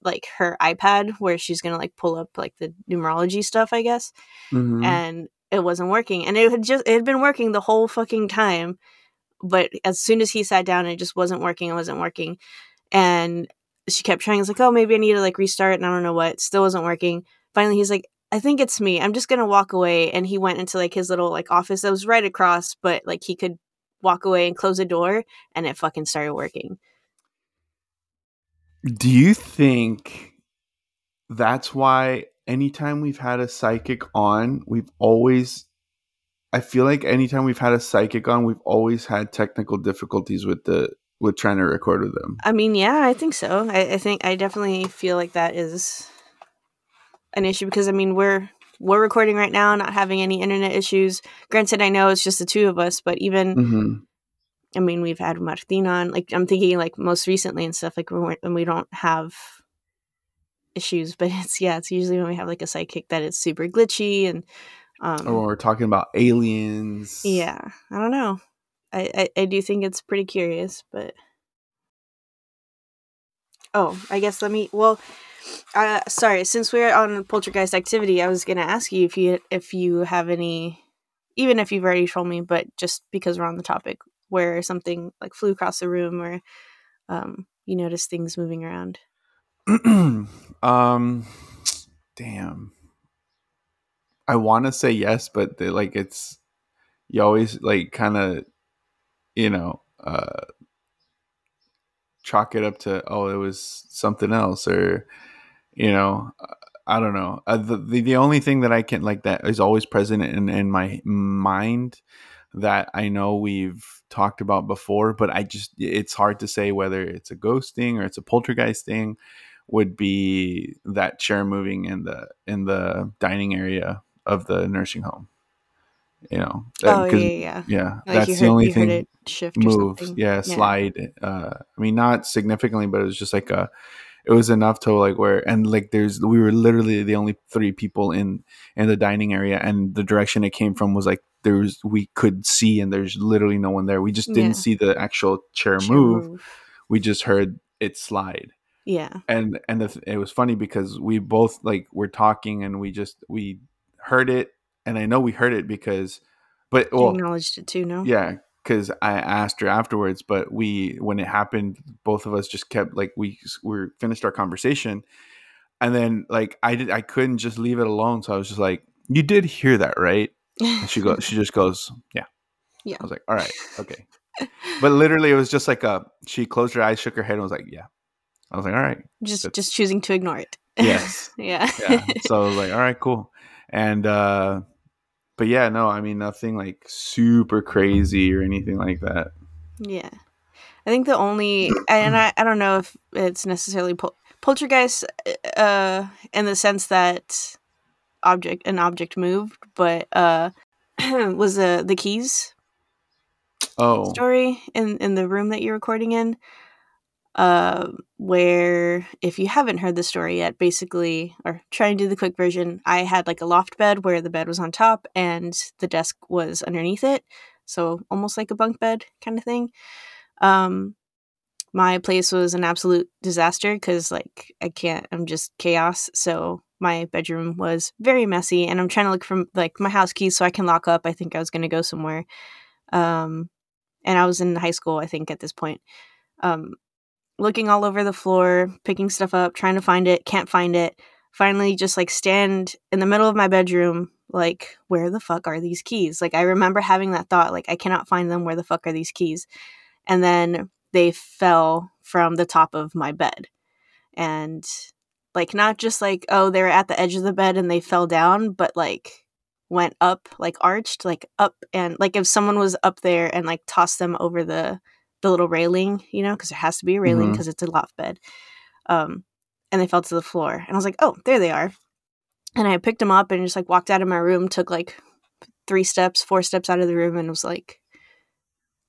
A: like her iPad where she's gonna like pull up like the numerology stuff, I guess
B: Mhm.
A: and it wasn't working and it had just it had been working the whole fucking time but as soon as he sat down it just wasn't working it wasn't working and she kept trying it's like oh maybe i need to like restart and i don't know what still wasn't working. Finally he's like i think it's me i'm just gonna walk away and he went into like his little like office that was right across but like he could walk away and close the door and it fucking started working.
B: Do you think that's why anytime we've had a psychic on, we've always I feel like anytime we've had a psychic on, we've always had technical difficulties with the with trying to record with them.
A: i mean yeah i think so. I, I think i definitely feel like that is an issue because i mean we're we're recording right now not having any internet issues. Granted i know it's just the two of us but even
B: hmm
A: i mean we've had martin on like i'm thinking like most recently and stuff like when, we're, when we don't have issues but it's yeah it's usually when we have like a psychic that is super glitchy and um
B: Or we're talking about aliens.
A: yeah i don't know I, I i do think it's pretty curious but oh i guess let me well uh sorry since we're on poltergeist activity i was gonna ask you if you if you have any even if you've already told me but just because we're on the topic where something like flew across the room or um you notice things moving around
B: um damn. I want to say yes, but they, like it's you always like kind of you know uh chalk it up to oh it was something else or you know I don't know. Uh, the, the the only thing that I can like that is always present in in my mind that I know we've talked about before, but I just it's hard to say whether it's a ghost thing or it's a poltergeist thing. Would be that chair moving in the in the dining area of the nursing home. You know, that-
A: oh yeah, yeah. yeah, like
B: that's
A: you
B: the only thing
A: heard it shift
B: move
A: something
B: yeah, slide uh i mean not significantly but it was just like a it was enough to like where and like there's we were literally the only three people in in the dining area and the direction it came from was like there was we could see and there's literally no one there we just didn't
A: Yeah.
B: see the actual chair,
A: Chair
B: move we just heard it slide
A: yeah
B: and and the, th- it was funny because we both like were talking and we just we heard it and i know we heard it because but
A: You
B: well
A: acknowledged it too no
B: yeah, because I asked her afterwards, but we when it happened, both of us just kept like we we finished our conversation, and then like I did I couldn't just leave it alone, so I was just like, "You did hear that, right?" And she goes, she just goes, "Yeah."
A: Yeah.
B: I was like, "All right, okay," but literally it was just like a she closed her eyes, shook her head, and was like, "Yeah." I was like, "All right,
A: just just choosing to ignore it
B: yes."
A: yeah
B: yeah. So I was like, all right, cool. And uh but yeah, no, I mean nothing like super crazy or anything like that.
A: Yeah. I think the only and I, I don't know if it's necessarily pol- poltergeist uh in the sense that object an object moved, but uh was uh, the keys.
B: Oh,
A: story in in the room that you're recording in. Uh, where if you haven't heard the story yet, basically, or try and do the quick version, I had like a loft bed where the bed was on top and the desk was underneath it, so almost like a bunk bed kind of thing. Um, my place was an absolute disaster because like I can't, I'm just chaos. So my bedroom was very messy, and I'm trying to look for like my house keys so I can lock up. I think I was gonna go somewhere. Um, and I was in high school, I think, at this point. Um, looking all over the floor, picking stuff up, trying to find it, can't find it. Finally, just like stand in the middle of my bedroom, like, where the fuck are these keys? Like, I remember having that thought, like, I cannot find them. Where the fuck are these keys? And then they fell from the top of my bed. And like, not just like, oh, they were at the edge of the bed and they fell down, but like, went up like arched like up and like if someone was up there and like tossed them over the the little railing, you know, because there has to be a railing because it's a loft bed. Um, and they fell to the floor, and I was like, "Oh, there they are." And I picked them up and just like walked out of my room, took like three steps, four steps out of the room, and was like,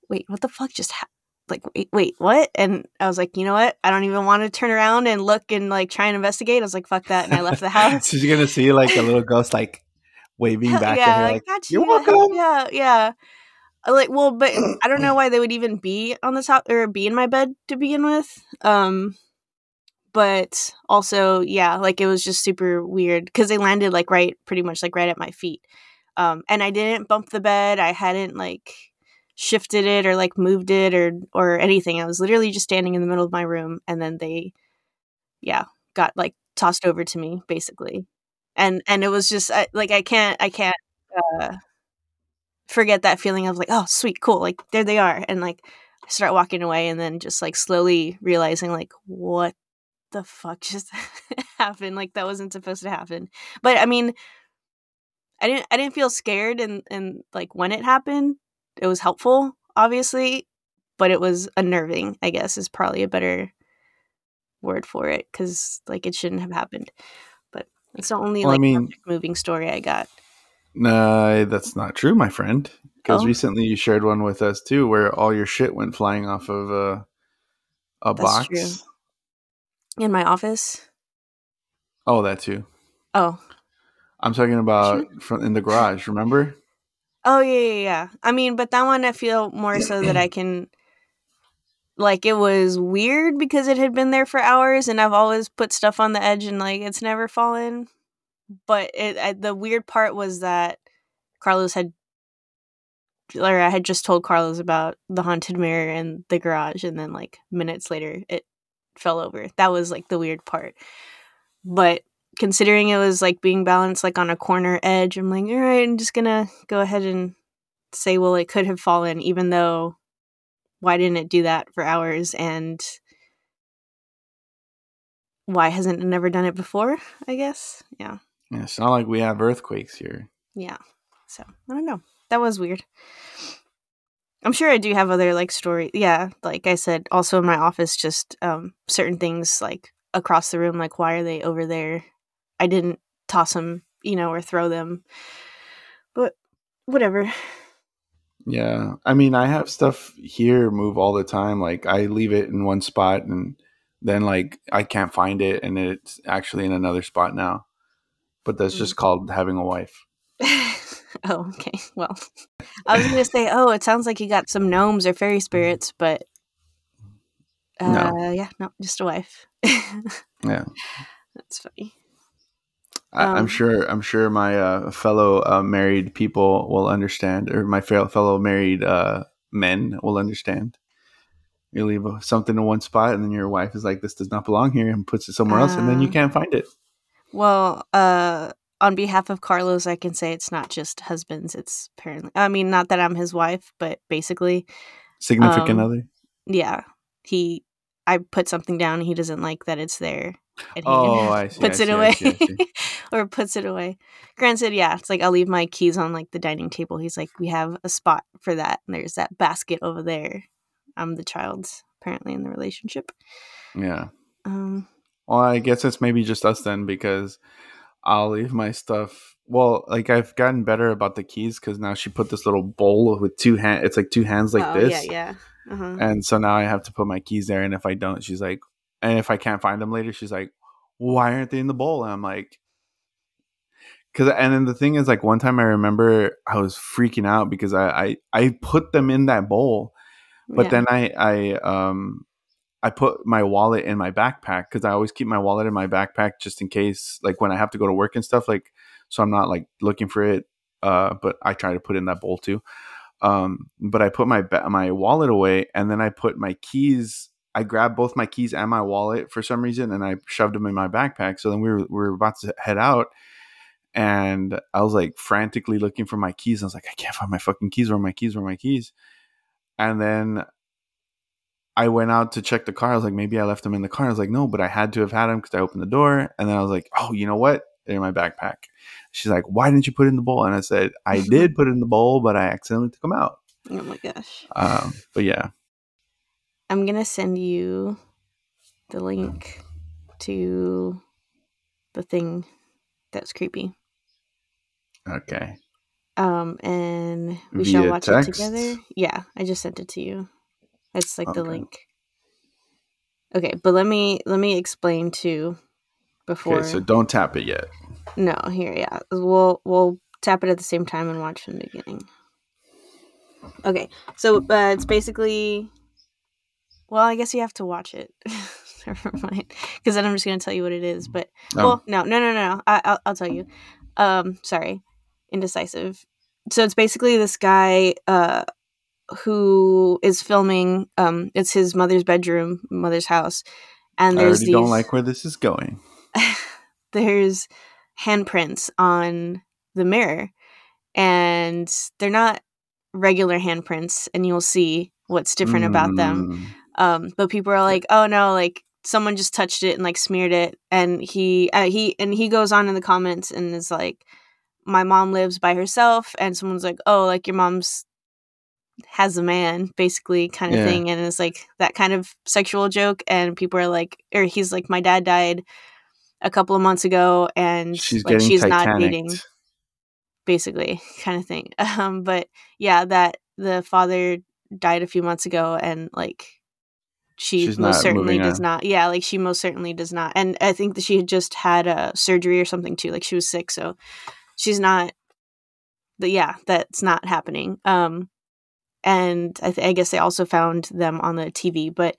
A: "Wait, what the fuck just happened?" Like, wait, wait, what? And I was like, you know what? I don't even want to turn around and look and like try and investigate. I was like, fuck that, and I left the house.
B: so you're gonna see like a little ghost like waving back
A: yeah,
B: at her,
A: like,
B: like,
A: gotcha,
B: "You're
A: yeah,
B: welcome."
A: Yeah, yeah. Like, well, but I don't know why they would even be on the top or be in my bed to begin with. Um, but also, yeah, like it was just super weird because they landed like right, pretty much like right at my feet. Um, and I didn't bump the bed. I hadn't like shifted it or like moved it or or anything. I was literally just standing in the middle of my room, and then they, yeah, got like tossed over to me basically. And and it was just I, like I can't I can't uh, forget that feeling of like oh sweet cool like there they are and like I start walking away and then just like slowly realizing like what the fuck just happened like that wasn't supposed to happen. But I mean I didn't I didn't feel scared and and like when it happened it was helpful obviously but it was unnerving I guess is probably a better word for it because like it shouldn't have happened. But it's the only
B: Well, I
A: like
B: mean-
A: moving story I got
B: No, that's not true, my friend. Because
A: Oh.
B: recently you shared one with us too, where all your shit went flying off of a a
A: That's
B: box.
A: true. in my office
B: Oh, that too.
A: oh
B: I'm talking about from in the garage. Remember?
A: Oh yeah, yeah, yeah. I mean, but that one I feel more so that I can like it was weird because it had been there for hours and I've always put stuff on the edge and like it's never fallen. But it I, the weird part was that Carlos had or I had just told Carlos about the haunted mirror and the garage and then like minutes later it fell over. That was like the weird part. But considering it was like being balanced like on a corner edge, I'm like, all right, I'm just gonna go ahead and say, well, it could have fallen, even though why didn't it do that for hours and why hasn't it never done it before? I guess. Yeah.
B: Yeah, it's not like we have earthquakes here.
A: Yeah. So I don't know. That was weird. I'm sure I do have other like story. Yeah, like I said, also in my office, just um certain things like across the room, like why are they over there? I didn't toss them, you know, or throw them. But whatever.
B: Yeah. I mean, I have stuff here move all the time. Like I leave it in one spot and then like I can't find it and it's actually in another spot now. But that's just called having a wife.
A: oh, okay. Well, I was gonna say, oh, it sounds like you got some gnomes or fairy spirits, but uh,
B: No.
A: yeah, no, just a wife.
B: Yeah.
A: That's funny.
B: I, I'm
A: Um,
B: sure. I'm sure my uh, fellow uh, married people will understand, or my fellow married uh, men will understand. You leave something in one spot, and then your wife is like, "This does not belong here," and puts it somewhere else, and then you
A: Ah.
B: can't find it.
A: Well, uh, on behalf of Carlos, I can say it's not just husbands. It's apparently, I mean, not that I'm his wife, but basically,
B: Significant
A: Um,
B: other.
A: yeah, he, I put something down. He doesn't like that it's there. And he
B: Oh, I see.
A: puts
B: I
A: it
B: see, I
A: away
B: see, I see.
A: or puts it away. Granted, yeah, it's like I'll leave my keys on like the dining table. He's like, we have a spot for that. And there's that basket over there. I'm the child apparently in the relationship.
B: Yeah.
A: Um,
B: Well, I guess it's maybe just us then, because I'll leave my stuff well, like I've gotten better about the keys because now she put this little bowl with two hand. It's like two hands like
A: oh,
B: this.
A: Yeah, yeah. Uh-huh.
B: And so now I have to put my keys there, and if I don't, she's like, and if I can't find them later, she's like, why aren't they in the bowl? And I'm like, because and then the thing is, like one time I remember I was freaking out because I I, I put them in that bowl, but
A: Yeah.
B: then I I um I put my wallet in my backpack because I always keep my wallet in my backpack just in case, like when I have to go to work and stuff, like so I'm not like looking for it. Uh, but I try to put in that bowl too. Um, but I put my ba- my wallet away, and then I put my keys. I grabbed both my keys and my wallet for some reason, and I shoved them in my backpack. So then we were we were about to head out, and I was like frantically looking for my keys. I was like, I can't find my fucking keys. Where are my keys? Where are my keys? And then I went out to check the car. I was like, maybe I left them in the car. I was like, no, but I had to have had them because I opened the door. And then I was like, oh, you know what? They're in my backpack. She's like, why didn't you put it in the bowl? And I said, I did put it in the bowl, but I accidentally took them out.
A: Oh my gosh.
B: Um, but yeah,
A: I'm gonna send you the link to the thing that's creepy.
B: okay.
A: Um, and we shall watch
B: text?
A: it together. Yeah, I just sent it to you. It's like the link. Okay, but let me let me explain too before.
B: Okay, so don't tap it yet.
A: no, here, yeah, we'll we'll tap it at the same time and watch from the beginning. Okay, so uh, it's basically. Well, I guess you have to watch it. Never mind, because then I'm just gonna tell you what it is. But
B: Oh,
A: well, no, no, no, no. I, I'll, I'll tell you. Um, sorry, indecisive. So it's basically this guy uh, who is filming. Um, it's his mother's bedroom, mother's house, and there's I
B: already
A: these.
B: don't like where this is going.
A: there's handprints on the mirror, and they're not regular handprints, and you'll see what's different about them
B: Mm,
A: um but people are like oh no like someone just touched it and like smeared it and he uh, he and he goes on in the comments and is like my mom lives by herself and someone's like oh like your mom's has a man basically kind of
B: Yeah.
A: thing and it's like that kind of sexual joke and people are like or he's like my dad died a couple of months ago and
B: She's
A: like she's
B: Titanic.
A: not dating basically kind of thing um but yeah that the father died a few months ago and like she
B: She's
A: most certainly does
B: on.
A: not yeah like she most certainly does not and i think that she had just had a surgery or something too like she was sick so she's not the yeah that's not happening um and I, th- I guess they also found them on the tv but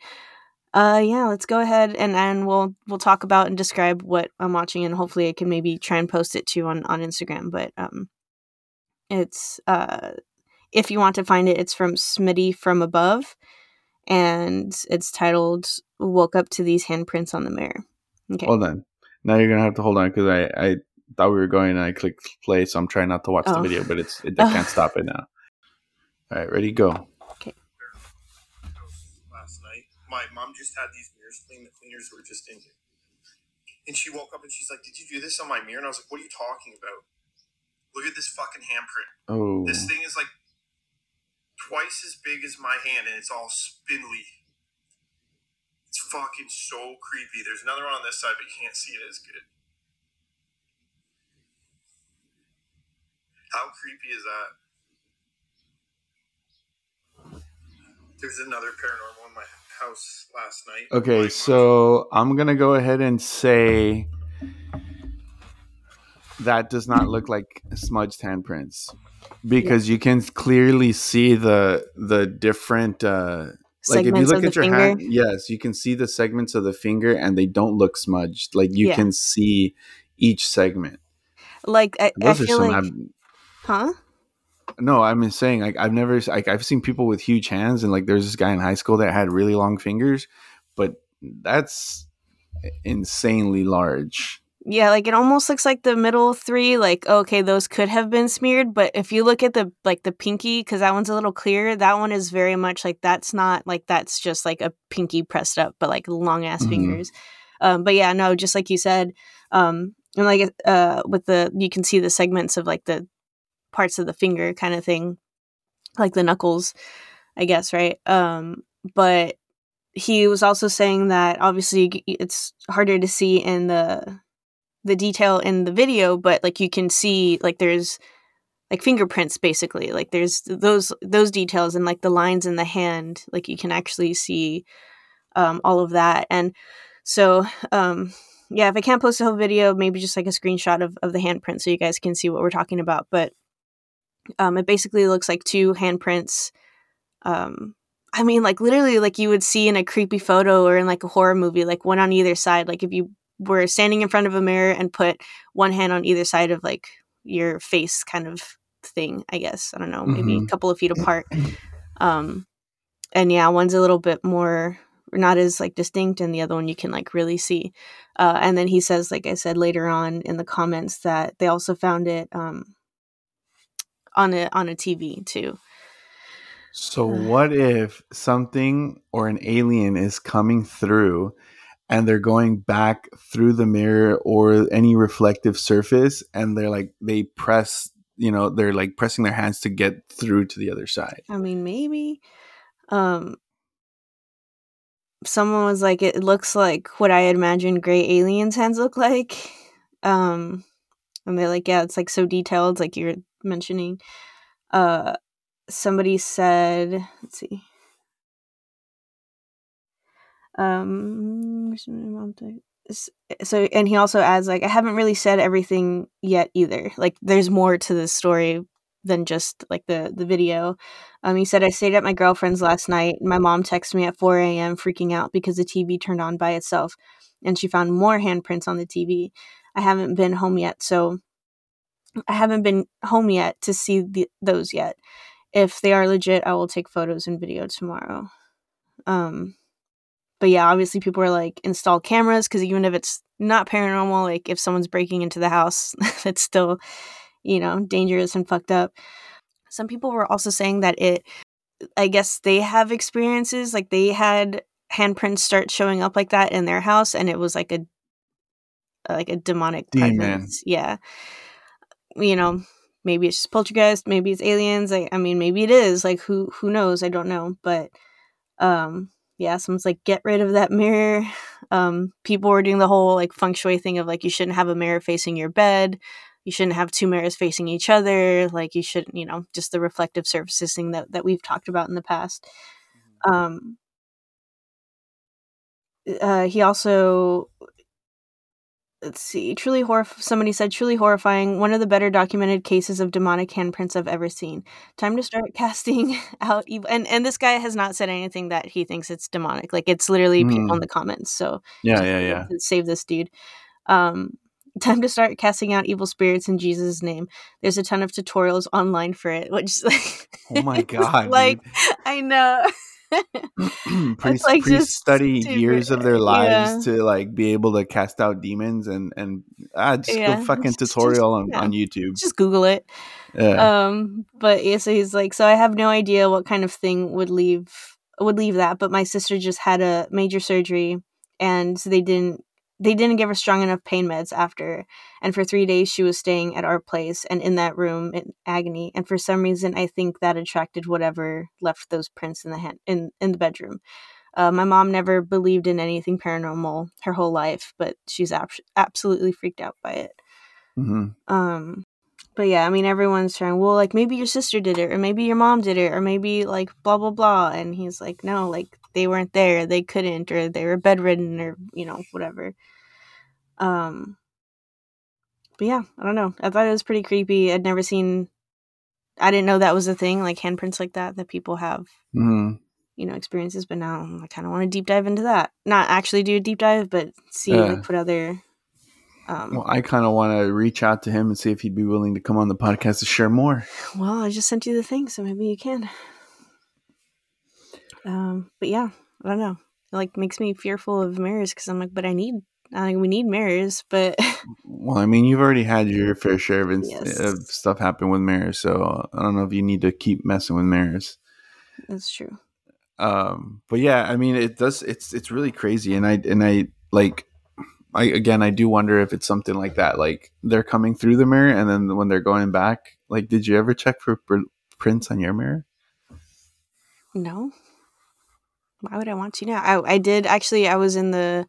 A: uh yeah let's go ahead and and we'll we'll talk about and describe what i'm watching and hopefully i can maybe try and post it too on on instagram but um it's uh if you want to find it it's from smitty from above and it's titled woke up to these handprints on the mirror okay
B: Hold on. Now you're gonna have to hold on because I I thought we were going and I clicked play, so I'm trying not to watch the
A: Oh.
B: video, but it's it, I can't stop it now. All right, ready, go.
C: last night. My mom just had these mirrors cleaned. The cleaners were just in here. And she woke up and she's like, Did you do this on my mirror? And I was like, What are you talking about? Look at this fucking handprint.
B: Oh,
C: This thing is like twice as big as my hand and it's all spindly. It's fucking so creepy. There's another one on this side, but you can't see it as good. How creepy is that? There's another paranormal in my house last night.
B: Okay. So I'm gonna go ahead and say that does not look like smudged handprints because you can clearly see the the different. uh like if you look at your
A: finger
B: hand, yes, you can see the segments of the finger, and they don't look smudged. Like you
A: Yeah.
B: can see each segment.
A: like i, I
B: Those are
A: feel
B: some.
A: like
B: ab-
A: huh
B: No, I'm saying, like I've never, like I've seen people with huge hands, and like there's this guy in high school that had really long fingers, but that's insanely large.
A: Yeah, like it almost looks like the middle three, like okay, those could have been smeared, but if you look at the like the pinky, because that one's a little clearer, that one is very much like that's not like that's just like a pinky pressed up, but like long ass
B: Mhm.
A: fingers. Um, but yeah, no, just like you said, um, and like uh, with the you can see the segments of like the parts of the finger kind of thing, like the knuckles, I guess, right? Um, but he was also saying that obviously it's harder to see in the the detail in the video, but like you can see like there's like fingerprints basically. Like there's those those details and like the lines in the hand, like you can actually see um, all of that. And so um, yeah, if I can't post a whole video, maybe just like a screenshot of, of the handprint so you guys can see what we're talking about. But um, it basically looks like two handprints. Um, I mean, like literally, like you would see in a creepy photo or in like a horror movie, like one on either side. Like if you were standing in front of a mirror and put one hand on either side of like your face, kind of thing. I guess I don't know, maybe
B: Mhm.
A: a couple of feet apart. Um, and yeah, one's a little bit more not as like distinct and the other one you can like really see uh, and then he says like i said later on in the comments that they also found it um, on a on a tv too.
B: So what if something or an alien is coming through and they're going back through the mirror or any reflective surface and they're like they press, you know, they're like pressing their hands to get through to the other side.
A: i mean maybe. Um someone was like it looks like what i had imagined gray aliens hands look like. Um and they're like yeah it's like so detailed like you're mentioning. Uh somebody said let's see. Um so and he also adds like i haven't really said everything yet either. Like there's more to this story than just like the the video. Um he said i stayed at my girlfriend's last night. My mom texted me at 4 a.m freaking out because the tv turned on by itself and she found more handprints on the tv i haven't been home yet so i haven't been home yet to see the, those yet. If they are legit i will take photos and video tomorrow. Um but yeah obviously people are like install cameras because even if it's not paranormal like if someone's breaking into the house it's still you know dangerous and fucked up. Some people were also saying that it i guess they have experiences like they had handprints start showing up like that in their house and it was like a like a demonic
B: Demon.
A: presence. Yeah. You know maybe it's just poltergeist maybe it's aliens I, I mean maybe it is like who who knows? I don't know but um yeah someone's like get rid of that mirror. Um people were doing the whole like feng shui thing of like you shouldn't have a mirror facing your bed you shouldn't have two mirrors facing each other like you shouldn't, you know just the reflective surfaces thing that, that we've talked about in the past. Um uh he also let's see truly horrif- somebody said truly horrifying one of the better documented cases of demonic handprints i've ever seen time to start casting out evil and and this guy has not said anything that he thinks it's demonic like it's literally people
B: Mm.
A: in the comments so
B: Yeah, yeah, yeah.
A: save this dude um time to start casting out evil spirits in jesus name there's a ton of tutorials online for it which like
B: Oh my god,
A: like i know.
B: pre
A: like, just
B: study
A: stupid.
B: years of their lives
A: Yeah.
B: to like be able to cast out demons and and ah, just
A: Yeah,
B: go fucking
A: it's just-
B: tutorial on,
A: yeah.
B: on YouTube.
A: just google it
B: Yeah.
A: um but yeah so he's like so i have no idea what kind of thing would leave would leave that but my sister just had a major surgery and so they didn't they didn't give her strong enough pain meds after and for three days she was staying at our place and in that room in agony and for some reason i think that attracted whatever left those prints in the hand in, in the bedroom. Uh, my mom never believed in anything paranormal her whole life but she's ab- absolutely freaked out by it.
B: Hmm
A: um, but yeah, I mean, everyone's trying. Well, like maybe your sister did it, or maybe your mom did it, or maybe like blah blah blah. And he's like, no, like they weren't there, they couldn't, or they were bedridden, or you know, whatever. Um, but yeah, I don't know. I thought it was pretty creepy. I'd never seen. I didn't know that was a thing, like handprints like that that people have,
B: hmm
A: you know, experiences. But now I kind of want to deep dive into that. Not actually do a deep dive, but see
B: Yeah.
A: like what other. Um,
B: Well, I kind of want to reach out to him and see if he'd be willing to come on the podcast to share more.
A: Well, I just sent you the thing, so maybe you can. Um, but yeah, I don't know. It like makes me fearful of mirrors because I'm like, but I need, I think we need mirrors, but
B: Well, I mean, you've already had your fair share of,
A: Yes.
B: of stuff happen with mirrors, so I don't know if you need to keep messing with mirrors.
A: that's true.
B: Um, but yeah, I mean, it does. It's it's really crazy, and I and I like. I again, I do wonder if it's something like that. Like they're coming through the mirror, and then when they're going back, like, did you ever check for pr- prints on your mirror?
A: No. Why would I want to now? I I did actually. I was in the.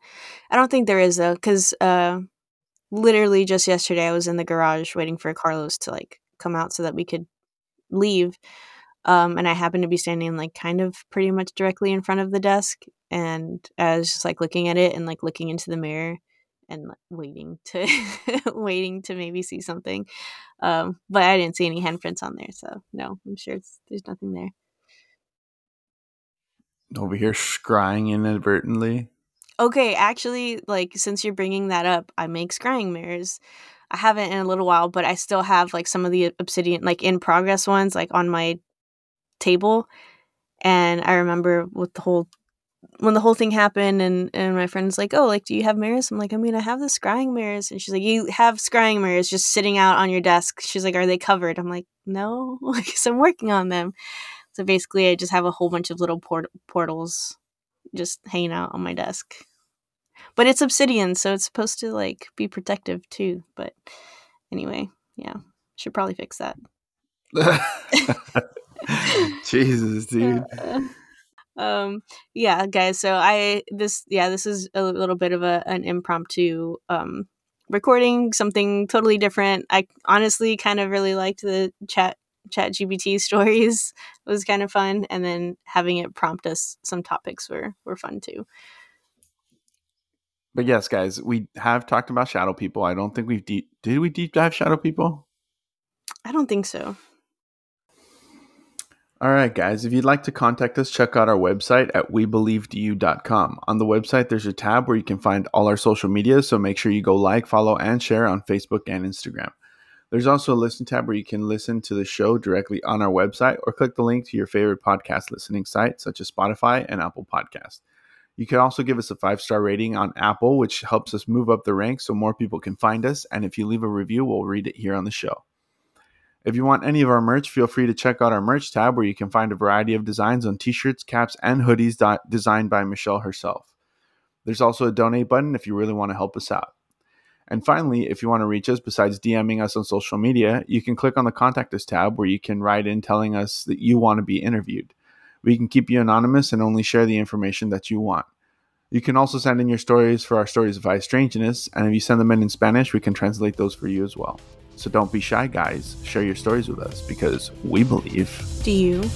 A: I don't think there is though, because uh, literally just yesterday I was in the garage waiting for Carlos to like come out so that we could leave. Um, and I happened to be standing like kind of pretty much directly in front of the desk, and I was just like looking at it and like looking into the mirror and waiting to waiting to maybe see something. Um, but I didn't see any handprints on there, so no, I'm sure there's nothing there.
B: Over here scrying inadvertently.
A: Okay, actually, like since you're bringing that up, I make scrying mirrors. I haven't in a little while, but I still have like some of the obsidian, like in progress ones, like on my table. And I remember with the whole when the whole thing happened and and my friend's like oh like do you have mirrors? I'm like i mean i have the scrying mirrors. And she's like you have scrying mirrors just sitting out on your desk. She's like are they covered? I'm like no because i'm working on them. So basically i just have a whole bunch of little port- portals just hanging out on my desk. But it's obsidian so it's supposed to like be protective too but anyway yeah should probably fix that.
B: Jesus dude
A: um yeah guys so i this yeah this is a little bit of a an impromptu um recording something totally different. I honestly kind of really liked the chat ChatGPT stories. It was kind of fun and then having it prompt us some topics were were fun too.
B: But yes guys we have talked about shadow people. I don't think we've deep did we deep dive shadow people?
A: I don't think so
B: all right, guys, if you'd like to contact us, check out our website at webelievedu.com. On the website, there's a tab where you can find all our social media, so make sure you go like, follow, and share on Facebook and Instagram. There's also a listen tab where you can listen to the show directly on our website or click the link to your favorite podcast listening site, such as Spotify and Apple Podcast. You can also give us a five star rating on Apple, which helps us move up the ranks so more people can find us. And if you leave a review, we'll read it here on the show. If you want any of our merch, feel free to check out our merch tab where you can find a variety of designs on t shirts, caps, and hoodies designed by Michelle herself. There's also a donate button if you really want to help us out. And finally, if you want to reach us besides DMing us on social media, you can click on the Contact Us tab where you can write in telling us that you want to be interviewed. We can keep you anonymous and only share the information that you want. You can also send in your stories for our Stories of High Strangeness, and if you send them in in Spanish, we can translate those for you as well. So don't be shy, guys. Share your stories with us because we believe.
A: Do you?